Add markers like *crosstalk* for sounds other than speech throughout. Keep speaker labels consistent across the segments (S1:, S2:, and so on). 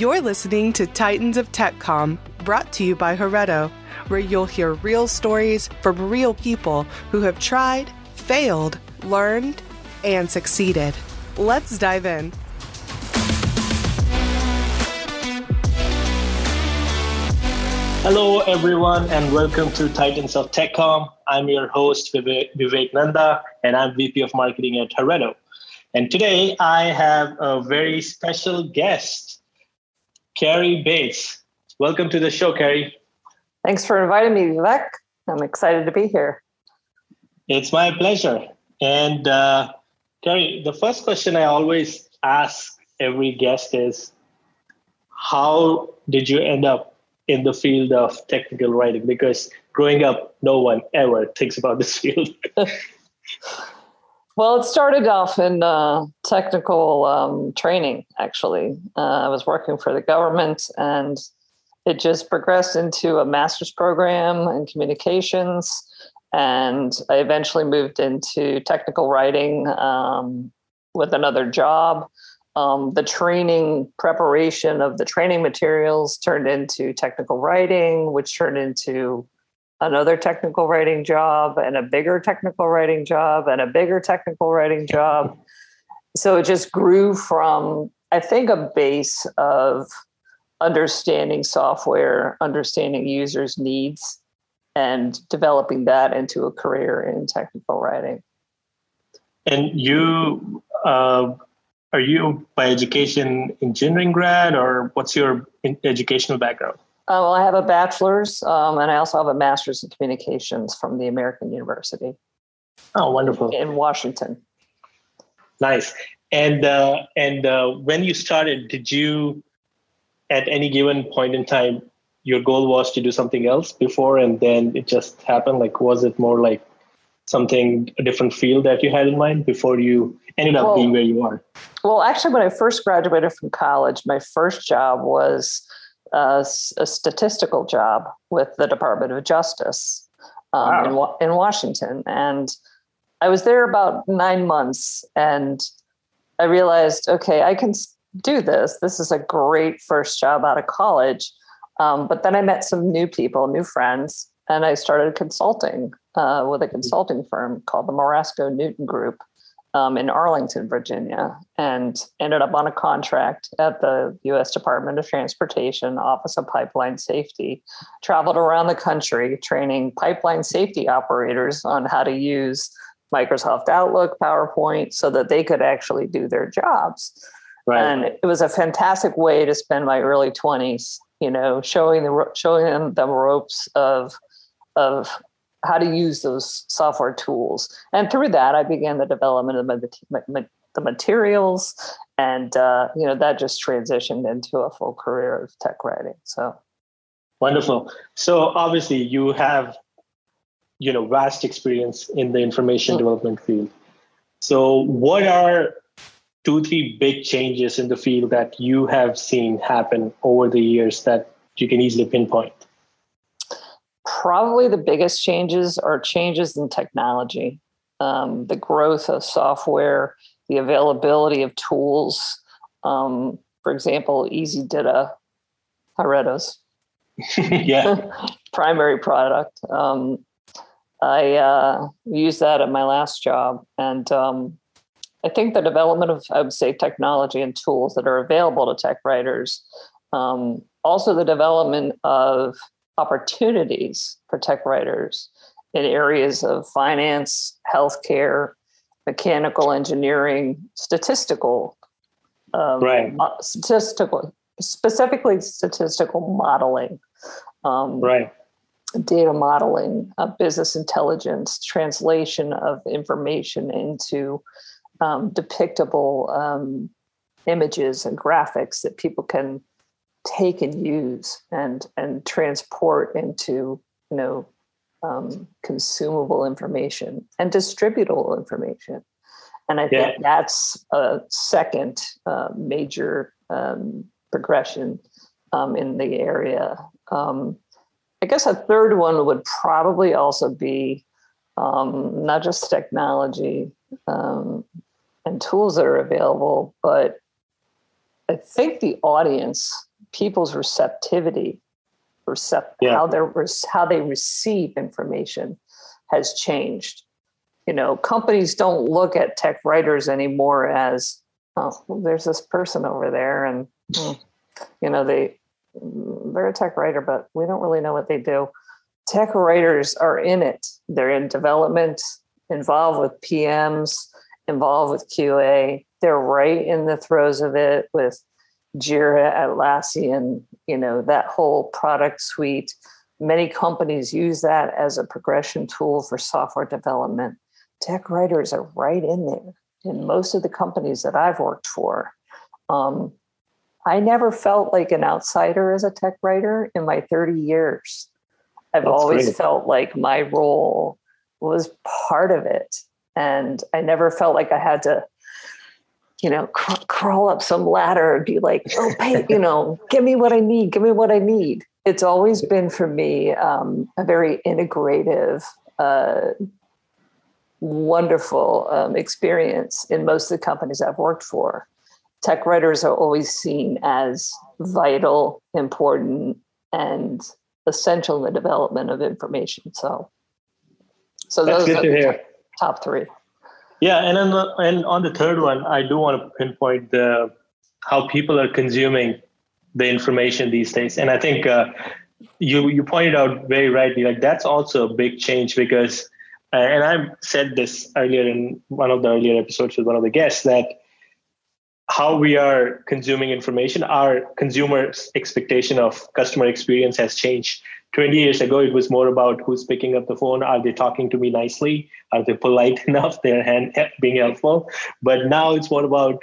S1: You're listening to Titans of TechCom, brought to you by Heretto, where you'll hear real stories from real people who have tried, failed, learned, and succeeded. Let's dive in.
S2: Hello, everyone, and welcome to Titans of TechCom. I'm your host, Vivek Nanda, and I'm VP of Marketing at Heretto. And today I have a very special guest, Carrie Bates. Welcome to the show, Carrie.
S3: Thanks for inviting me, Vivek. I'm excited to be here.
S2: It's my pleasure. And uh, Carrie, the first question I always ask every guest is How did you end up in the field of technical writing because growing up, no one ever thinks about this field. *laughs*
S3: well, it started off in uh, technical um, training, actually. Uh, I was working for the government and it just progressed into a master's program in communications. And I eventually moved into technical writing um, with another job um, the training preparation of the training materials turned into technical writing, which turned into another technical writing job and a bigger technical writing job and a bigger technical writing job. So it just grew from, I think, a base of understanding software, understanding users' needs, and developing that into a career in technical writing.
S2: And you uh, are you by education engineering grad or what's your educational background?
S3: Uh, well, I have a bachelor's um, and I also have a master's in communications from the American University.
S2: Oh, wonderful!
S3: In Washington.
S2: Nice. And uh, and uh, when you started, did you, at any given point in time, your goal was to do something else before, and then it just happened? Like, was it more like something a different field that you had in mind before you ended up well, being where you are?
S3: Well, actually, when I first graduated from college, my first job was a, a statistical job with the Department of Justice um, wow. in, in Washington, and I was there about nine months, and I realized, okay, I can do this. This is a great first job out of college. Um, but then I met some new people, new friends, and I started consulting uh, with a consulting firm called the Morasco Newton Group um, in Arlington, Virginia, and ended up on a contract at the U.S. Department of Transportation, Office of Pipeline Safety. Traveled around the country training pipeline safety operators on how to use Microsoft Outlook, PowerPoint, so that they could actually do their jobs. Right. And it was a fantastic way to spend my early 20s, you know, showing the showing them the ropes of of how to use those software tools. And through that, I began the development of the, the materials, and uh, you know that just transitioned into a full career of tech writing. So
S2: wonderful. So obviously, you have you know vast experience in the information mm-hmm. development field. So what are two three big changes in the field that you have seen happen over the years that you can easily pinpoint?
S3: Probably the biggest changes are changes in technology, um, the growth of software, the availability of tools. Um, for example, easyDITA *laughs*
S2: yeah. *laughs*
S3: primary product. Um, I uh, used that at my last job, and um, I think the development of, I would say, technology and tools that are available to tech writers, um, also the development of opportunities for tech writers in areas of finance, healthcare, mechanical engineering, statistical,
S2: um, right.
S3: statistical, specifically statistical modeling, um,
S2: right,
S3: data modeling, uh, business intelligence, translation of information into um, depictable um, images and graphics that people can take and use and and transport into you know um, consumable information and distributable information and i yeah. think that's a second uh, major um, progression um, in the area um, i guess a third one would probably also be um, not just technology um, and tools that are available but i think the audience people's receptivity, recept- yeah. how they how they receive information has changed. You know, companies don't look at tech writers anymore as, oh, well, there's this person over there, and hmm, you know they they're a tech writer, but we don't really know what they do. Tech writers are in it. They're in development, involved with PMs, involved with QA. They're right in the throes of it with Jira, Atlassian, you know, that whole product suite. Many companies use that as a progression tool for software development. Tech writers are right in there in most of the companies that I've worked for. Um, I never felt like an outsider as a tech writer in my 30 years. I've That's always great. felt like my role was part of it. And I never felt like I had to, you know, cr- crawl up some ladder and be like, oh, pay, you know, give me what I need, give me what I need. It's always been for me um, a very integrative, uh, wonderful um, experience in most of the companies I've worked for tech writers are always seen as vital, important, and essential in the development of information. So, so
S2: That's those good to hear.
S3: Top three.
S2: Yeah, and on the, and on the third one, I do want to pinpoint the how people are consuming the information these days, and I think uh, you you pointed out very rightly, like that's also a big change because, uh, and I said this earlier in one of the earlier episodes with one of the guests that how we are consuming information, our consumers' expectation of customer experience has changed. 20 years ago, it was more about who's picking up the phone. Are they talking to me nicely? Are they polite *laughs* enough? They're hand, being helpful. But now it's more about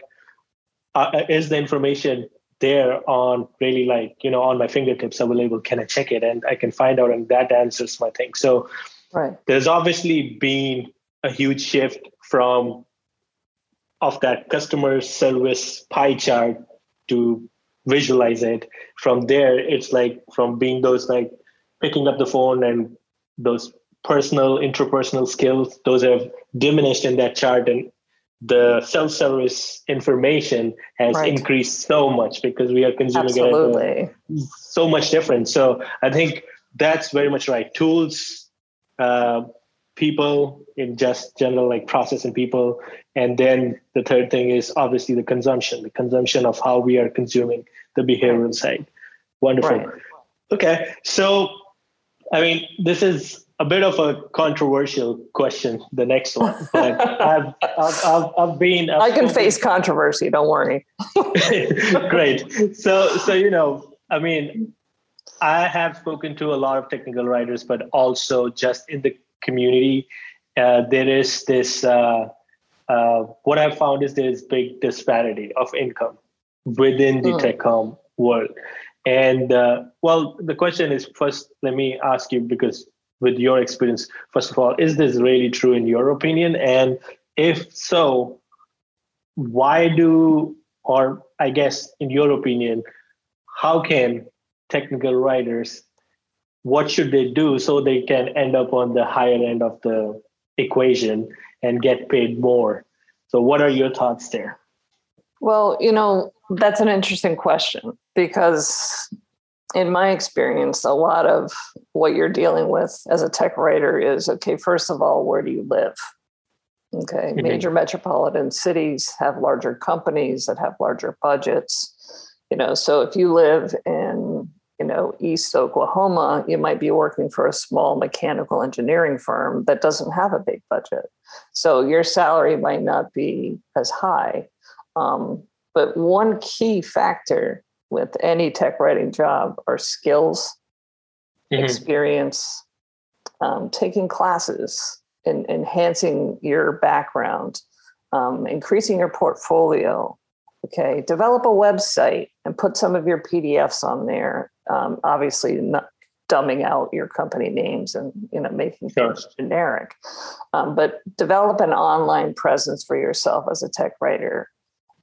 S2: uh, uh, is the information there on really like, you know, on my fingertips available? Can I check it? And I can find out, and that answers my thing. So right. there's obviously been a huge shift from of that customer service pie chart to visualize it. From there, it's like from being those like picking up the phone and those personal interpersonal skills, those have diminished in that chart and the self-service information has right. increased so much because we are consuming Absolutely. it so much different. So I think that's very much right. Tools, uh, people in just general like process and people and then the third thing is obviously the consumption the consumption of how we are consuming the behavioral side wonderful right. okay so i mean this is a bit of a controversial question the next one but *laughs* I've, I've, I've, I've, been
S3: I've i can face controversy don't worry *laughs*
S2: great so so you know i mean I have spoken to a lot of technical writers, but also just in the community, uh, there is this. Uh, uh, what I've found is there's big disparity of income within the mm. TechCom world. And uh, well, the question is first, let me ask you because with your experience, first of all, is this really true in your opinion? And if so, why do, or I guess in your opinion, how can technical writers what should they do so they can end up on the higher end of the equation and get paid more so what are your thoughts there
S3: well you know that's an interesting question because in my experience a lot of what you're dealing with as a tech writer is okay first of all where do you live okay mm-hmm. major metropolitan cities have larger companies that have larger budgets you know so if you live in you know, East Oklahoma, you might be working for a small mechanical engineering firm that doesn't have a big budget. So your salary might not be as high. Um, but one key factor with any tech writing job are skills, mm-hmm. experience, um, taking classes, and enhancing your background, um, increasing your portfolio. Okay, develop a website and put some of your PDFs on there um, obviously not dumbing out your company names and you know making sure. things generic um, but develop an online presence for yourself as a tech writer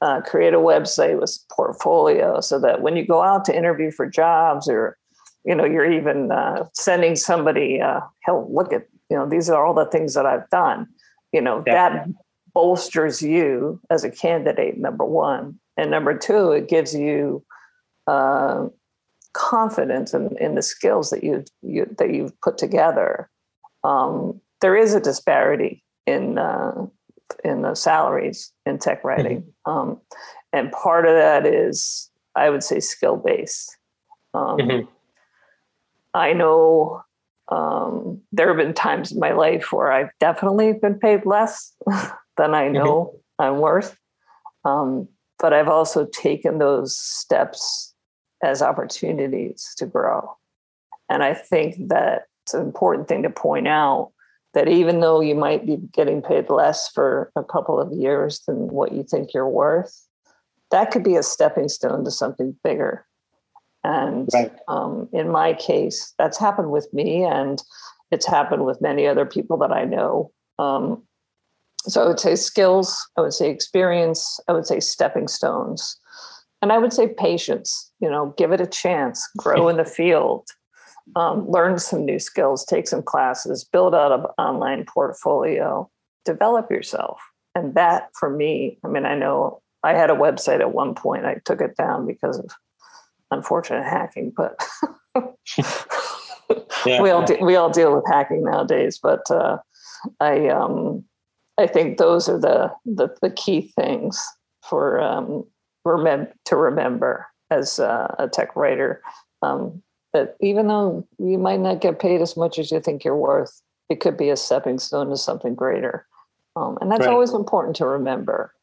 S3: uh, create a website with portfolio so that when you go out to interview for jobs or you know you're even uh, sending somebody uh, hell look at you know these are all the things that i've done you know yeah. that bolsters you as a candidate number one and number two it gives you uh, confident in, in the skills that you, you that you've put together, um, there is a disparity in in the salaries in tech writing, mm-hmm. um, and part of that is I would say skill based. Um, mm-hmm. I know um, there have been times in my life where I've definitely been paid less *laughs* than I mm-hmm. know mm-hmm. I'm worth. Um, but I've also taken those steps as opportunities to grow. And I think that it's an important thing to point out that even though you might be getting paid less for a couple of years than what you think you're worth, that could be a stepping stone to something bigger. And right. um, in my case, that's happened with me, and it's happened with many other people that I know. Um, so I would say skills, I would say experience, I would say stepping stones, and I would say patience. You know, give it a chance, grow *laughs* in the field, um, learn some new skills, take some classes, build out an online portfolio, develop yourself. And that for me, I mean, I know I had a website at one point, I took it down because of unfortunate hacking, but *laughs* yeah. we all de- we all deal with hacking nowadays. But uh, I um, I think those are the the, the key things for um, remem- to remember as uh, a tech writer. Um, that even though you might not get paid as much as you think you're worth, it could be a stepping stone to something greater. Um, and that's right. always important to remember.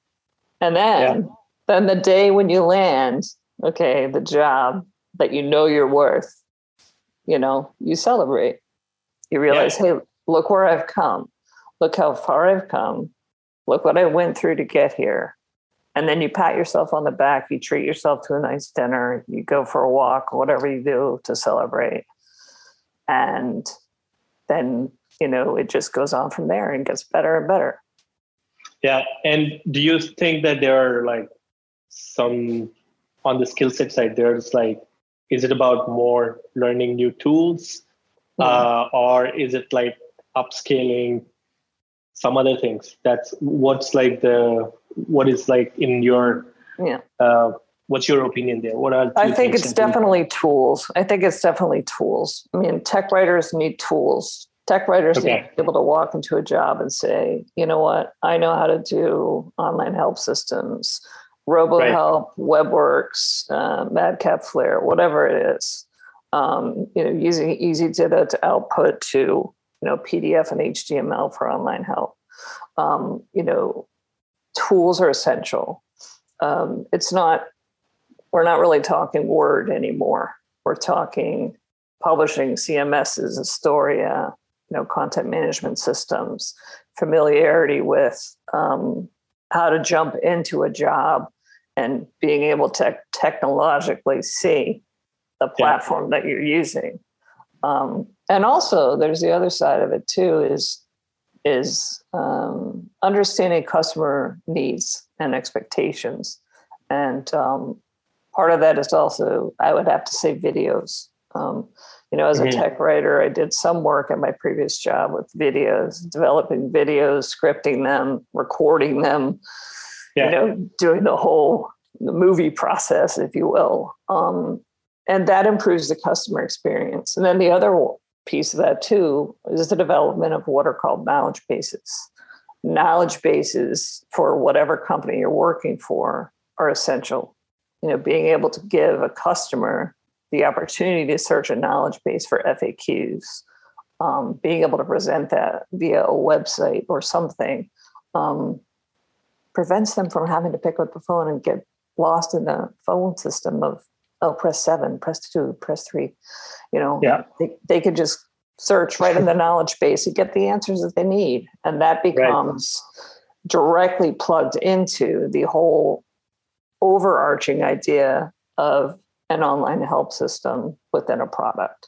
S3: And then, yeah. then the day when you land, okay, the job that you know you're worth, you know, you celebrate. You realize, yeah. hey, look where I've come. Look how far I've come. Look what I went through to get here. And then you pat yourself on the back, you treat yourself to a nice dinner, you go for a walk, whatever you do to celebrate. And then, you know, it just goes on from there and gets better and better.
S2: Yeah. And do you think that there are like some on the skill set side, there's like, is it about more learning new tools? Mm-hmm. Uh, or is it like upscaling some other things? That's what's like the what is like in your yeah. Uh, what's your opinion there? What are
S3: I think it's definitely tools. I think it's definitely tools. I mean, tech writers need tools. Tech writers okay. need to be able to walk into a job and say, you know what, I know how to do online help systems RoboHelp, right. WebWorks, uh, Madcap Flare, whatever it is. Um, you know, using easyDITA to output to you know PDF and HTML for online help. Um, you know, tools are essential. Um, it's not. We're not really talking Word anymore. We're talking publishing CMSs, Astoria, you know, content management systems, familiarity with um, how to jump into a job and being able to technologically see the platform yeah. that you're using. Um, and also, there's the other side of it too is is um, understanding customer needs and expectations, and um, part of that is also I would have to say videos. Um, you know, as a mm-hmm. tech writer, I did some work at my previous job with videos, developing videos, scripting them, recording them, yeah. you know, doing the whole the movie process, if you will. Um, and that improves the customer experience. And then the other piece of that too is the development of what are called knowledge bases. Knowledge bases for whatever company you're working for are essential. You know, being able to give a customer the opportunity to search a knowledge base for FAQs, um, being able to present that via a website or something um, prevents them from having to pick up the phone and get lost in the phone system of oh press seven press two press three you know yeah. they, they could just search right in the knowledge base and get the answers that they need and that becomes right. directly plugged into the whole overarching idea of an online help system within a product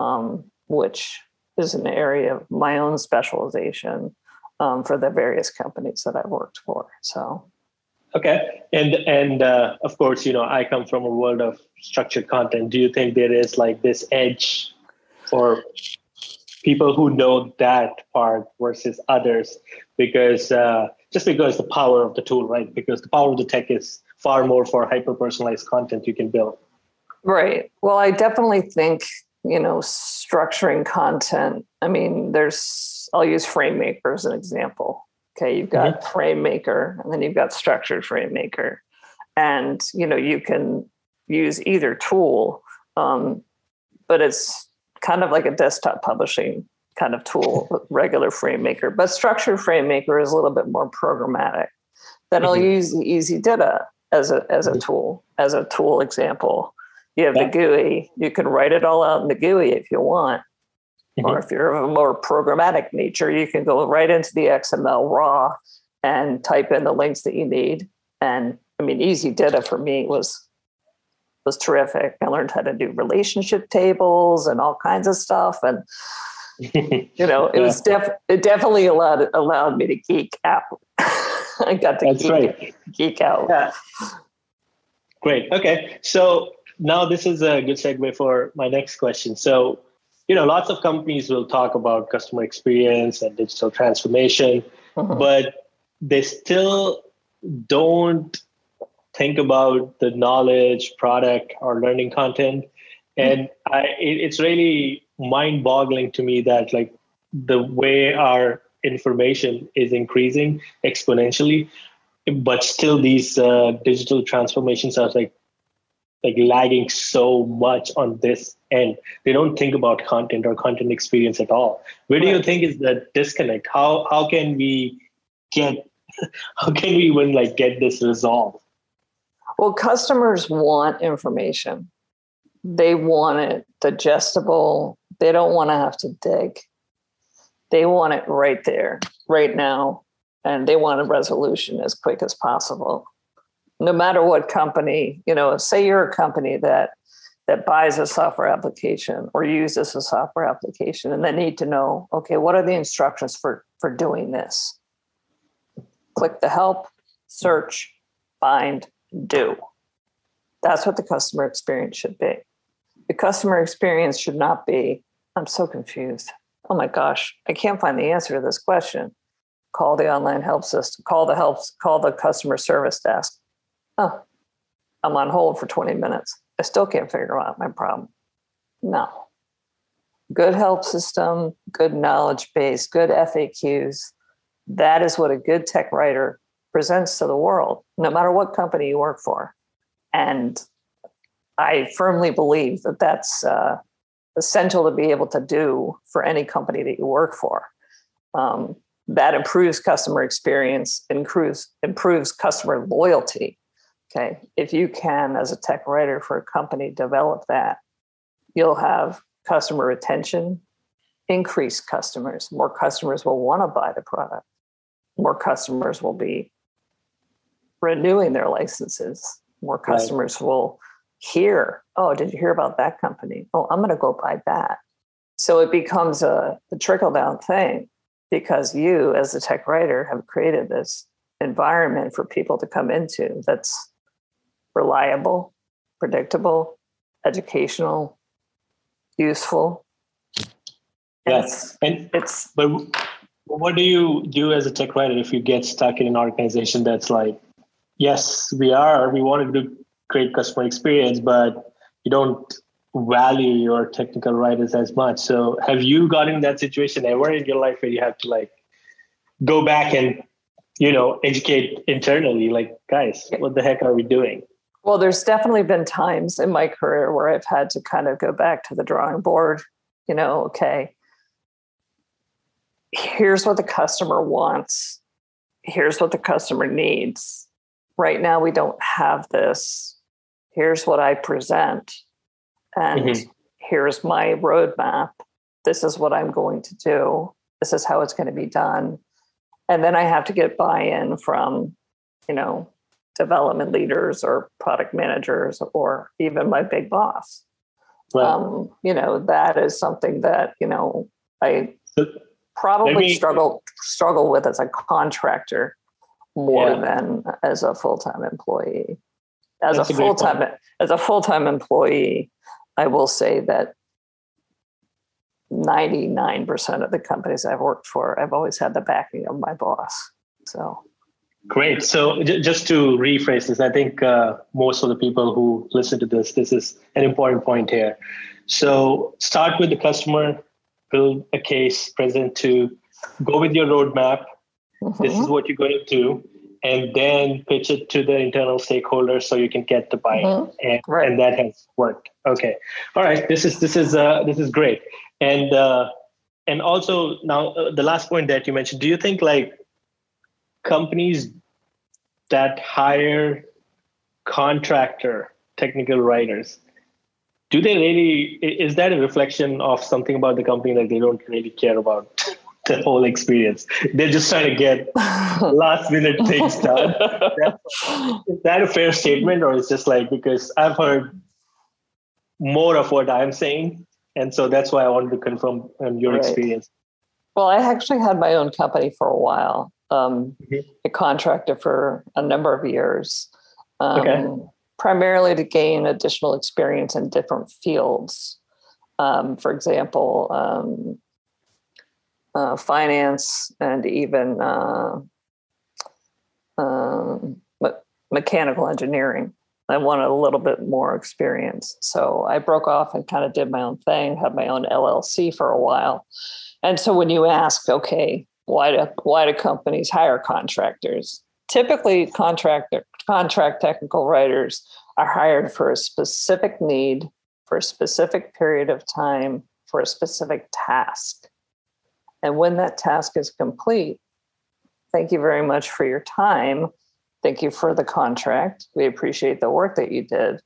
S3: um, which is an area of my own specialization um, for the various companies that I've worked for. So,
S2: okay, and and uh, of course, you know, I come from a world of structured content. Do you think there is like this edge for people who know that part versus others? Because uh, just because the power of the tool, right? Because the power of the tech is far more for hyper personalized content you can build.
S3: Right. Well, I definitely think, you know, structuring content. I mean, there's, I'll use FrameMaker as an example. Okay. You've got mm-hmm. FrameMaker and then you've got structured FrameMaker. And, you know, you can use either tool, um, but it's kind of like a desktop publishing kind of tool, regular FrameMaker. But structured FrameMaker is a little bit more programmatic. Then mm-hmm. I'll use easyDITA as a as a mm-hmm. tool, as a tool example. You have yeah. the GUI. You can write it all out in the GUI if you want. Mm-hmm. Or if you're of a more programmatic nature, you can go right into the XML raw and type in the links that you need. And I mean, easyDITA for me was was terrific. I learned how to do relationship tables and all kinds of stuff. And *laughs* you know, it was def it definitely allowed allowed me to geek out. *laughs* I got to That's geek, right. geek out.
S2: Yeah. Great. Okay. So now this is a good segue for my next question. So, you know, lots of companies will talk about customer experience and digital transformation, mm-hmm. but they still don't think about the knowledge, product, or learning content. Mm-hmm. And I, it, it's really mind-boggling to me that like the way our information is increasing exponentially, but still these uh, digital transformations are like like lagging so much on this end. They don't think about content or content experience at all. Where do you think is the disconnect? How how can we get *laughs* how can we even like get this resolved?
S3: Well, customers want information. They want it digestible. They don't want to have to dig. They want it right there, right now, and they want a resolution as quick as possible no matter what company, you know, say you're a company that that buys a software application or uses a software application and they need to know, okay, what are the instructions for for doing this? Click the help, search, find, do. That's what the customer experience should be. The customer experience should not be, I'm so confused. Oh my gosh, I can't find the answer to this question. Call the online help system, call the help, call the customer service desk oh, I'm on hold for 20 minutes. I still can't figure out my problem. No. Good help system, good knowledge base, good FAQs. That is what a good tech writer presents to the world, no matter what company you work for. And I firmly believe that that's uh, essential to be able to do for any company that you work for. Um, that improves customer experience, improves improves customer loyalty, Okay. If you can, as a tech writer for a company, develop that, you'll have customer retention, increase customers. More customers will want to buy the product. More customers will be renewing their licenses. More customers right. will hear, oh, did you hear about that company? Oh, I'm going to go buy that. So it becomes a, a trickle down thing because you, as a tech writer, have created this environment for people to come into that's reliable, predictable, educational, useful.
S2: Yes. And it's but what do you do as a tech writer if you get stuck in an organization that's like, yes, we are, we want to do great customer experience, but you don't value your technical writers as much. So have you gotten in that situation ever in your life where you have to like go back and you know educate internally like guys what the heck are we doing
S3: well, there's definitely been times in my career where I've had to kind of go back to the drawing board, you know, okay, here's what the customer wants, here's what the customer needs. Right now, we don't have this. Here's what I present, and mm-hmm. here's my roadmap. This is what I'm going to do. This is how it's going to be done. And then I have to get buy in from, you know, development leaders or product managers or even my big boss. Right. Um, you know, that is something that, you know, I probably me, struggle struggle with as a contractor more yeah. than as a full-time employee. As That's a full-time as a full-time employee, I will say that 99% of the companies I've worked for, I've always had the backing of my boss. So
S2: Great. So j- just to rephrase this, I think uh, most of the people who listen to this, this is an important point here. So start with the customer, build a case, present to, go with your roadmap. Mm-hmm. This is what you're going to do, and then pitch it to the internal stakeholders so you can get the buy-in, mm-hmm. and, right. and that has worked. Okay. All right. This is this is uh, this is great, and uh, and also now uh, the last point that you mentioned. Do you think like companies that hire contractor technical writers do they really is that a reflection of something about the company that they don't really care about *laughs* the whole experience? They're just trying to get *laughs* last minute things done. *laughs* Is that a fair statement or is just like because i've heard more of what i'm saying and so that's why i wanted to confirm um, your right. experience.
S3: Well i actually had my own company for a while um, mm-hmm. a contractor for a number of years, um, okay. primarily to gain additional experience in different fields. Um, for example, um, uh, finance and even uh, um, me- mechanical engineering. I wanted a little bit more experience. So I broke off and kind of did my own thing, had my own LLC for a while. And so when you ask, okay, why do why do companies hire contractors? Typically, contractor contract technical writers are hired for a specific need, for a specific period of time, for a specific task. And when that task is complete, thank you very much for your time. Thank you for the contract. We appreciate the work that you did.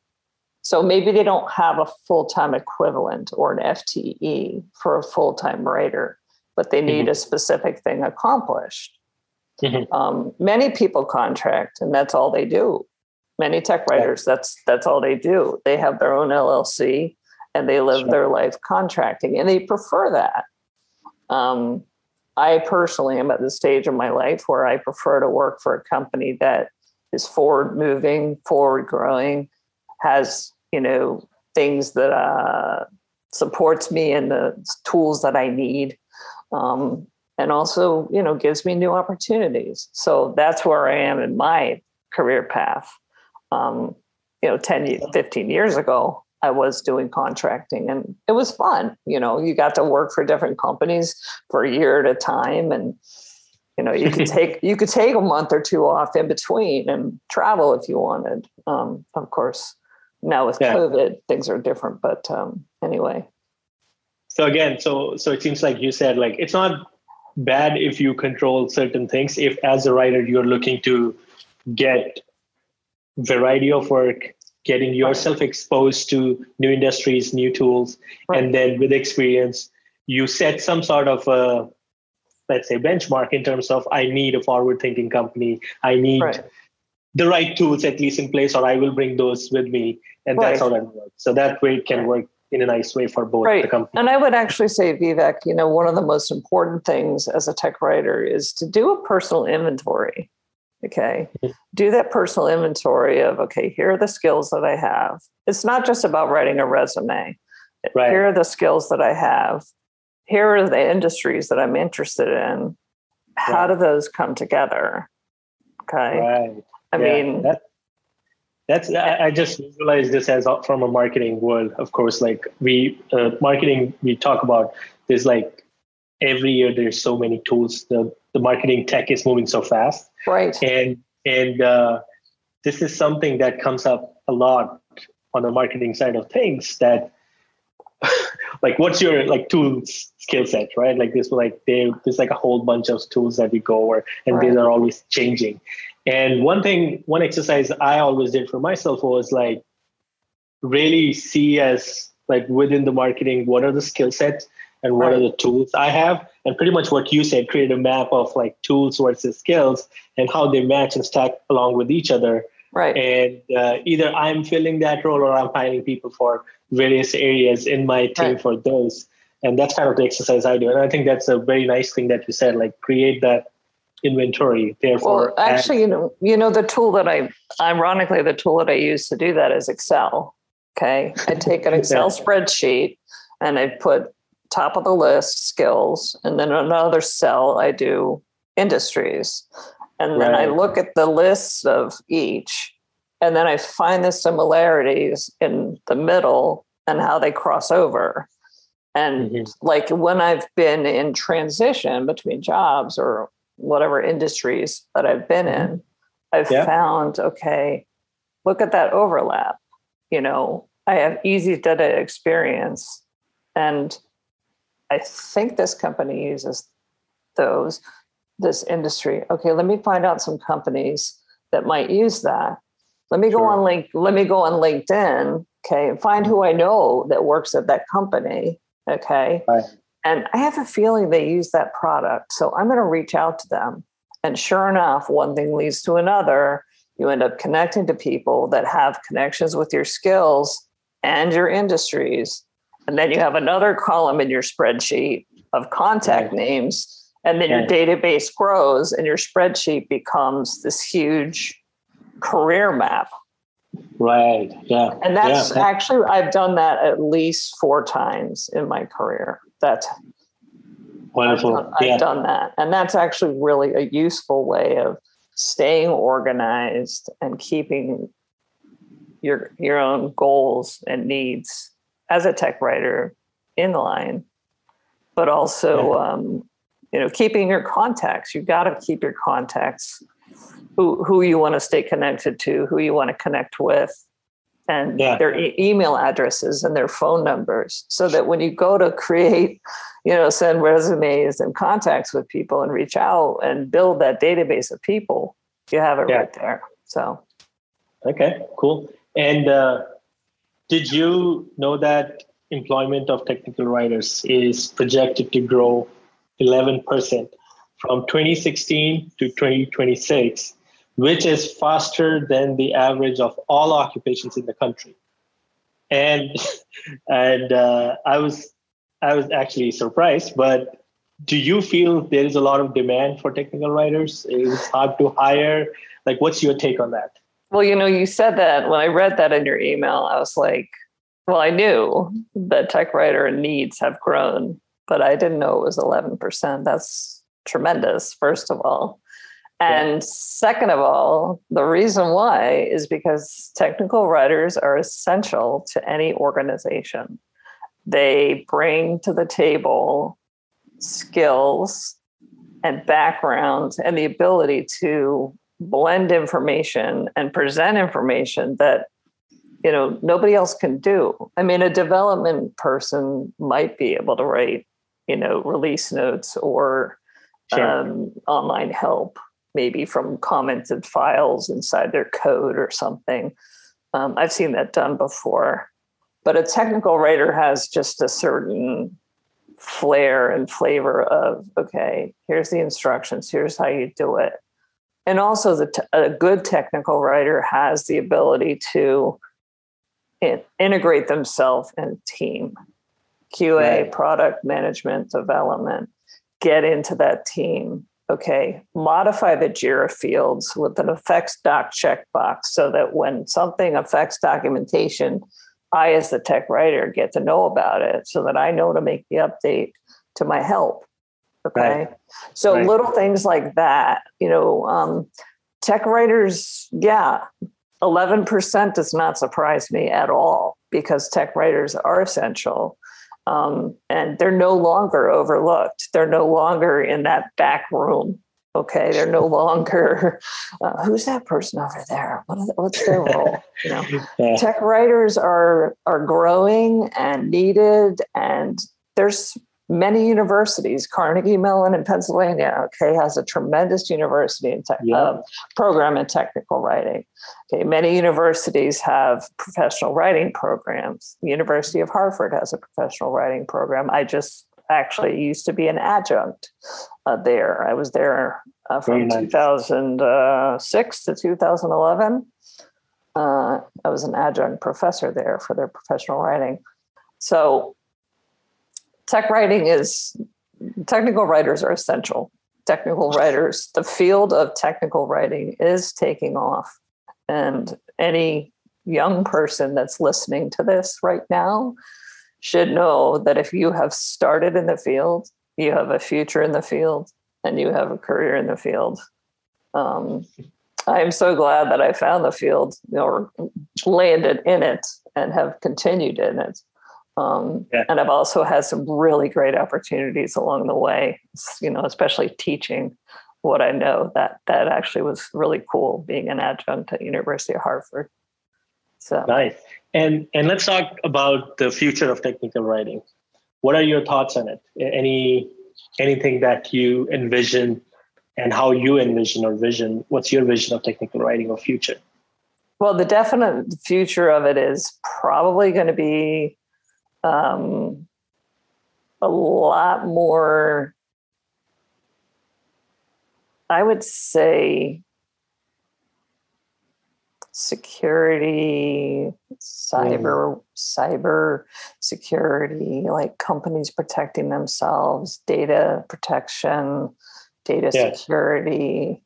S3: So maybe they don't have a full time equivalent or an FTE for a full time writer but they need mm-hmm. a specific thing accomplished. Mm-hmm. Um, many people contract, and that's all they do. Many tech writers, yeah. that's that's all they do. They have their own LLC, and they live sure. their life contracting, and they prefer that. Um, I personally am at the stage of my life where I prefer to work for a company that is forward moving, forward growing, has you know things that uh, supports me and the tools that I need um, and also you know gives me new opportunities. So that's where i am in my career path. Um, you know 10 15 years ago i was doing contracting and it was fun. You know you got to work for different companies for a year at a time and you know you could *laughs* take you could take a month or two off in between and travel if you wanted. Um, of course now with yeah. covid things are different but um, anyway
S2: so again so so it seems like you said like it's not bad if you control certain things if as a writer you're looking to get variety of work getting yourself exposed to new industries new tools right. and then with experience you set some sort of a let's say benchmark in terms of i need a forward thinking company i need right. the right tools at least in place or i will bring those with me and right. that's how that works so that way it can work in a nice way for both right. the company.
S3: And I would actually say, Vivek, you know, one of the most important things as a tech writer is to do a personal inventory. Okay. Mm-hmm. Do that personal inventory of, okay, here are the skills that I have. It's not just about writing a resume. Right. Here are the skills that I have. Here are the industries that I'm interested in. How right. do those come together? Okay. Right. I yeah. mean, that,
S2: that's I, just visualize this as from a marketing world. Of course, like we uh, marketing, we talk about there's like every year there's so many tools. The the marketing tech is moving so fast,
S3: right?
S2: And and uh, this is something that comes up a lot on the marketing side of things. That *laughs* like, what's your like tools skill set, right? Like this, like there, there's like a whole bunch of tools that we go over, and right. these are always changing. And one thing, one exercise I always did for myself was like really see as like within the marketing, what are the skill sets and what right. are the tools I have? And pretty much what you said, create a map of like tools versus skills and how they match and stack along with each other.
S3: Right.
S2: And uh, either I'm filling that role or I'm hiring people for various areas in my team right. for those. And that's kind of the exercise I do. And I think that's a very nice thing that you said, like create that inventory. Therefore,
S3: well, actually, you know, you know, the tool that I, ironically, the tool that I use to do that is Excel. Okay, I take an *laughs* Excel yeah. spreadsheet and I put top of the list skills, and then another cell I do industries, And then right. I look at the lists of each, and then I find the similarities in the middle and how they cross over. And mm-hmm. like when I've been in transition between jobs or whatever industries that I've been mm-hmm. in, I've yeah. found, okay, look at that overlap. You know, I have easyDITA experience. And I think this company uses those, this industry. Okay, let me find out some companies that might use that. Let me go on link, let me go on LinkedIn, okay, and find who I know that works at that company. Okay. Right. And I have a feeling they use that product. So I'm going to reach out to them. And sure enough, one thing leads to another. You end up connecting to people that have connections with your skills and your industries. And then you have another column in your spreadsheet of contact right. names. And then your database grows and your spreadsheet becomes this huge career map.
S2: Right. Yeah.
S3: And that's yeah. actually, I've done that at least four times in my career. That's
S2: wonderful.
S3: I've done, yeah. I've done that. And that's actually really a useful way of staying organized and keeping your your own goals and needs as a tech writer in line, but also um, you know keeping your contacts. You've got to keep your contacts who who you want to stay connected to, who you want to connect with, and yeah. their e- email addresses and their phone numbers, so that when you go to create, you know, send resumes and contacts with people and reach out and build that database of people, you have it yeah. right there. So,
S2: okay, cool. And uh, did you know that employment of technical writers is projected to grow 11% from 2016 to 2026, which is faster than the average of all occupations in the country. And *laughs* and uh, I was I was actually surprised, but do you feel there is a lot of demand for technical writers? It's hard to hire. Like, what's your take on that?
S3: Well, you know, you said that when I read that in your email, I was like, well, I knew that tech writer needs have grown, but I didn't know it was 11%. That's tremendous, first of all. And yeah. second of all, the reason why is because technical writers are essential to any organization. They bring to the table skills and backgrounds and the ability to blend information and present information that you know nobody else can do i mean a development person might be able to write you know release notes or sure. um, online help maybe from commented files inside their code or something. Um, i've seen that done before. But a technical writer has just a certain flair and flavor of okay here's the instructions here's how you do it. And also the a good technical writer has the ability to in- integrate themselves in a team qa right. product management development get into that team okay modify the jira fields with an effects doc checkbox so that when something affects documentation i as the tech writer get to know about it so that i know to make the update to my help Okay. Right. So right. little things like that, you know, um, tech writers, yeah, 11% does not surprise me at all because tech writers are essential. Um, and they're no longer overlooked. They're no longer in that back room. Okay, they're no *laughs* longer. Uh, who's that person over there? What they, what's their *laughs* role? You know, yeah. tech writers are are growing and needed, and there's many universities, Carnegie Mellon in Pennsylvania, okay, has a tremendous university in te- yeah. uh, program in technical writing. Okay, many universities have professional writing programs. The University of Harvard has a professional writing program. I just actually used to be an adjunct uh, there. I was there uh, from nice. 2006 to 2011. Uh, I was an adjunct professor there for their professional writing. So tech writing is technical writers are essential. Technical writers, the field of technical writing is taking off. And any young person that's listening to this right now should know that if you have started in the field, you have a future in the field, and you have a career in the field. Um, I'm so glad that I found the field or landed in it and have continued in it. Um, yeah. And I've also had some really great opportunities along the way, you know, especially teaching what I know. That that actually was really cool being an adjunct at University of Harvard.
S2: So nice. And and let's talk about the future of technical writing. What are your thoughts on it? Any anything that you envision and how you envision or vision? What's your vision of technical writing or future?
S3: Well, the definite future of it is probably going to be um, a lot more, I would say, security, cyber, mm. cyber security, like companies protecting themselves, data protection, data yes. security.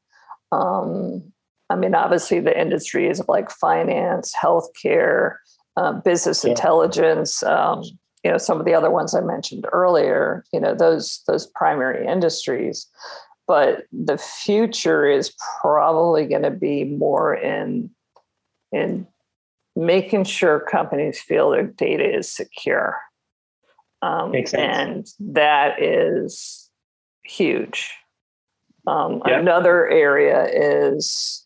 S3: Um, I mean, obviously, the industries of like finance, healthcare, uh, business yeah. intelligence. Um, you know, some of the other ones I mentioned earlier. You know, those those primary industries. But the future is probably going to be more in in making sure companies feel their data is secure. Um, and that is huge. Um, yeah. Another area is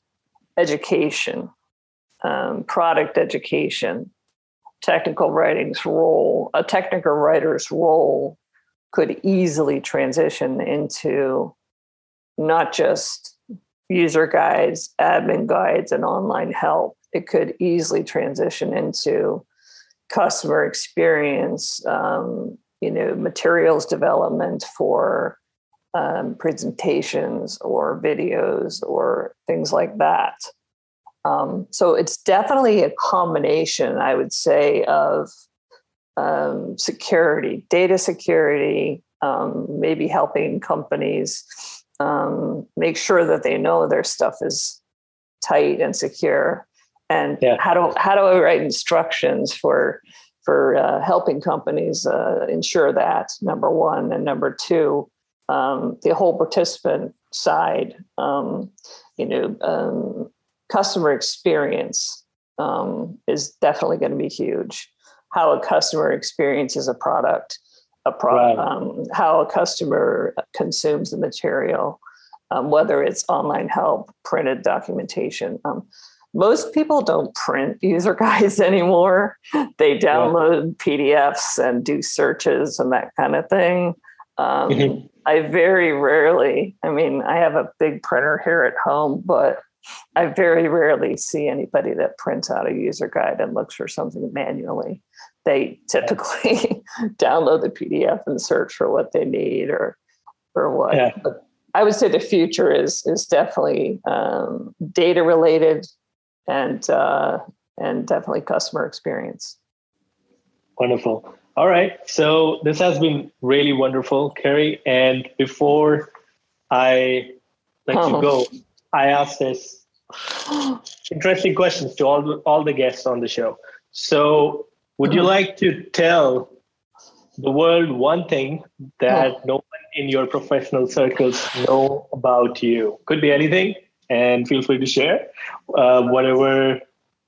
S3: education, um, product education technical writing's role, a technical writer's role could easily transition into not just user guides, admin guides, and online help. It could easily transition into customer experience, um, you know, materials development for um, presentations or videos or things like that. Um, so it's definitely a combination, I would say, of um, security, data security, um, maybe helping companies um, make sure that they know their stuff is tight and secure, and yeah. how do how do I write instructions for for uh, helping companies uh, ensure that number one and number two, um, the whole participant side, um, you know customer experience um, is definitely going to be huge. How a customer experiences a product, a product, right. um, how a customer consumes the material, um, whether it's online help, printed documentation. Um, most people don't print *laughs* user guides anymore. They download yeah. PDFs and do searches and that kind of thing. Um, mm-hmm. *laughs* I very rarely, I mean, I have a big printer here at home, but I very rarely see anybody that prints out a user guide and looks for something manually. They typically *laughs* download the PDF and search for what they need or or what. Yeah. But I would say the future is is definitely um, data related and uh, and definitely customer experience.
S2: Wonderful. All right. So this has been really wonderful, Carey. And before I let oh. you go, I ask this interesting questions to all the, all the guests on the show. So, would you like to tell the world one thing that no one in your professional circles know about you? Could be anything, and feel free to share. Uh, whatever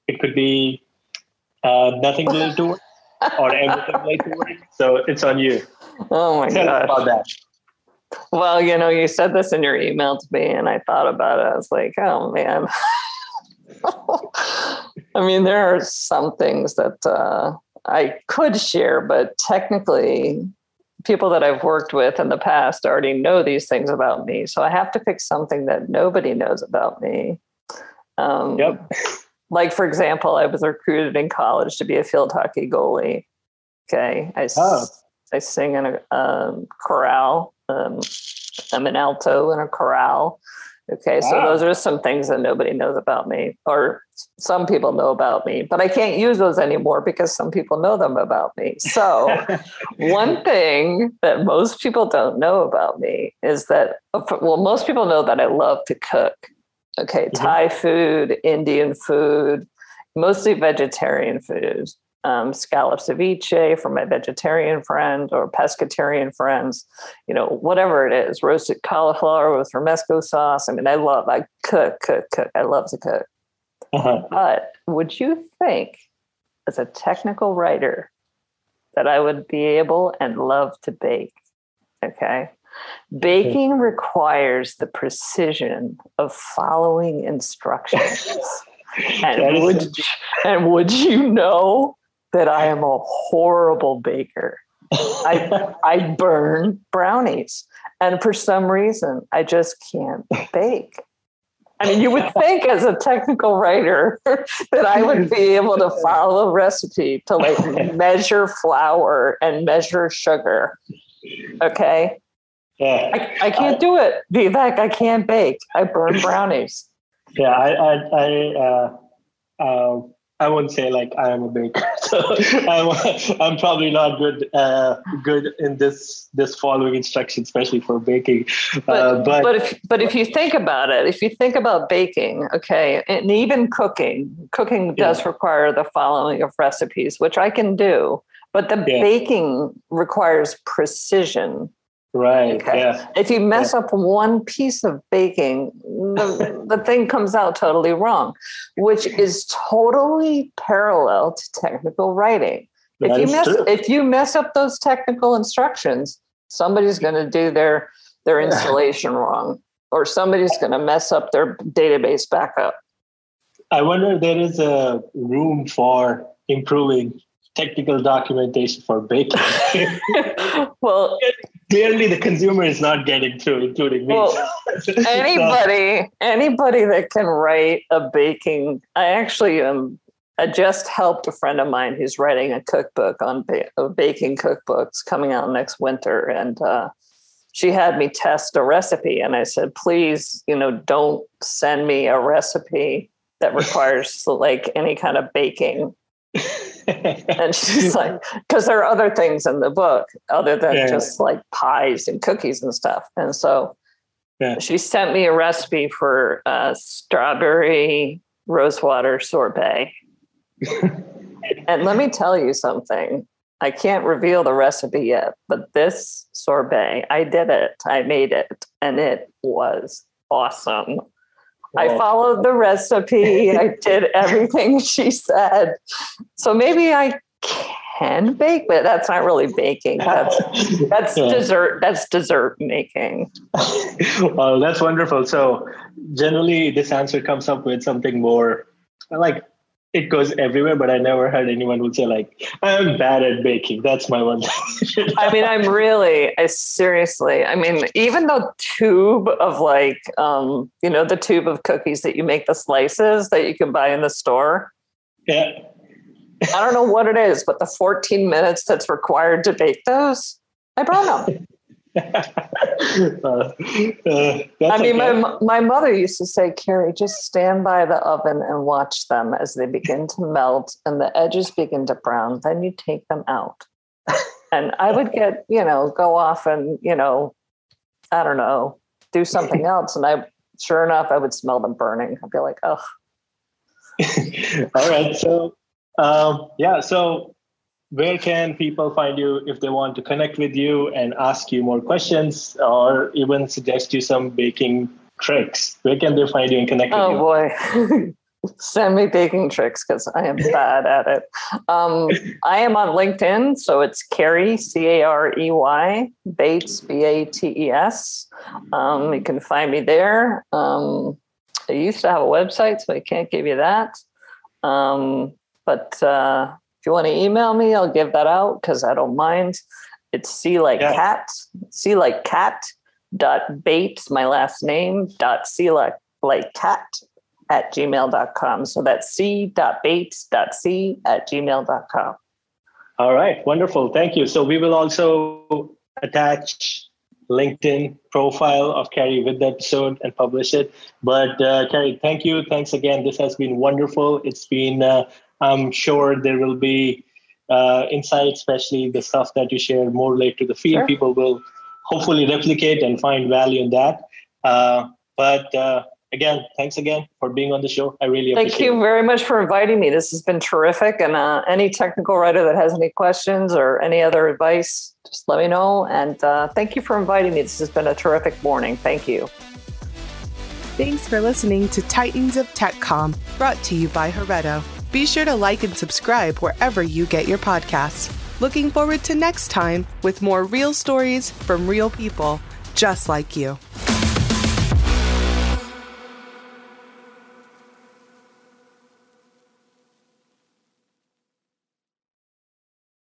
S2: it could be, uh, nothing related to work or everything related to work. So it's on you. *laughs*
S3: Oh my god! About that. Well, you know, you said this in your email to me, and I thought about it. I was like, oh man. *laughs* I mean, there are some things that uh, I could share, but technically, people that I've worked with in the past already know these things about me. So I have to pick something that nobody knows about me. Um, yep. Like, for example, I was recruited in college to be a field hockey goalie. Okay. I, oh. I sing in a um, chorale um, I'm an alto in a chorale. Okay, wow. so those are some things that nobody knows about me, or some people know about me, but I can't use those anymore because some people know them about me. So, *laughs* one thing that most people don't know about me is that, well, most people know that I love to cook. Okay, mm-hmm. Thai food, Indian food, mostly vegetarian food. Um, scallop ceviche for my vegetarian friend or pescatarian friends, you know, whatever it is, roasted cauliflower with romesco sauce. I mean, I love, I cook, cook, cook. I love to cook. Uh-huh. But would you think, as a technical writer, that I would be able and love to bake? Okay. Baking requires the precision of following instructions. *laughs* and would and would you know that I am a horrible baker? I *laughs* I burn brownies, and for some reason, I just can't bake. I mean, you would think as a technical writer *laughs* that I would be able to follow a recipe to like *laughs* measure flour and measure sugar. Okay. Yeah. I, I can't I, do it. Vivek, I can't bake. I burn brownies.
S2: Yeah, I I I uh, uh, I wouldn't say like I am a baker, *laughs* so I'm, I'm probably not good uh, good in this this following instruction, especially for baking.
S3: But uh, but but if but if you think about it, if you think about baking, okay, and even cooking, cooking does yeah. require the following of recipes, which I can do, but the yeah. baking requires precision.
S2: Right. Okay. Yeah.
S3: If you mess yeah. up one piece of baking, the, the thing comes out totally wrong, which is totally parallel to technical writing. That if you mess true. if you mess up those technical instructions, somebody's going to do their their installation wrong, or somebody's going to mess up their database backup.
S2: I wonder if there is a room for improving technical documentation for baking. *laughs*
S3: well, *laughs*
S2: clearly the consumer is not getting through, including me. Well, *laughs*
S3: anybody, anybody that can write a baking, I actually um, I just helped a friend of mine who's writing a cookbook on ba- baking cookbooks coming out next winter, and uh, she had me test a recipe, and I said, please, you know, don't send me a recipe that requires like any kind of baking *laughs* and she's like, because there are other things in the book other than yeah. just like pies and cookies and stuff. And so yeah. she sent me a recipe for uh, strawberry rosewater sorbet. *laughs* and let me tell you something. I can't reveal the recipe yet, but this sorbet, I did it. I made it, and it was awesome. I followed the recipe. I did everything she said. So maybe I can bake, but that's not really baking. That's that's yeah. dessert. That's dessert making. *laughs*
S2: well, that's wonderful. So generally, this answer comes up with something more like it goes everywhere, but I never heard anyone who say like, "I'm bad at baking." That's my one. *laughs* *laughs*
S3: I mean, I'm really, I seriously, I mean, even the tube of like, um, you know, the tube of cookies that you make the slices that you can buy in the store.
S2: Yeah.
S3: I don't know what it is, but the 14 minutes that's required to bake those, I burn them. *laughs* *laughs* uh, uh, I mean, okay. my my mother used to say, "Carey, just stand by the oven and watch them as they begin to melt and the edges begin to brown. Then you take them out." *laughs* and I would get, you know, go off and you know, I don't know, do something else, and I, sure enough, I would smell them burning. I'd be like, "Oh." *laughs*
S2: All right, so um, yeah, so where can people find you if they want to connect with you and ask you more questions or even suggest you some baking tricks? Where can they find you and connect
S3: oh,
S2: with
S3: you? Oh boy. *laughs* Send me baking tricks because I am bad at it. Um, I am on LinkedIn, so it's Carey C A R E Y Bates B A T E S. Um, you can find me there. Um, I used to have a website, so I can't give you that. Um, but uh, if you want to email me, I'll give that out because I don't mind. It's C like yeah. cat, C like cat dot Bates, my last name, dot C like, like cat at gmail.com. So that's C dot Bates dot C at gmail.com.
S2: All right, wonderful. Thank you. So we will also attach LinkedIn profile of Carey with the episode and publish it. But uh, Carey, thank you. Thanks again. This has been wonderful. It's been uh, I'm sure there will be uh, insights, especially the stuff that you share more late to the field. Sure. People will hopefully replicate and find value in that. Uh, but uh, again, thanks again for being on the show. I really
S3: Thank you
S2: it.
S3: very much for inviting me. This has been terrific. And uh, any technical writer that has any questions or any other advice, just let me know. And uh, thank you for inviting me. This has been a terrific morning. Thank you.
S1: Thanks for listening to Titans of TechCom, brought to you by Heretto. Be sure to like and subscribe wherever you get your podcasts. Looking forward to next time with more real stories from real people just like you.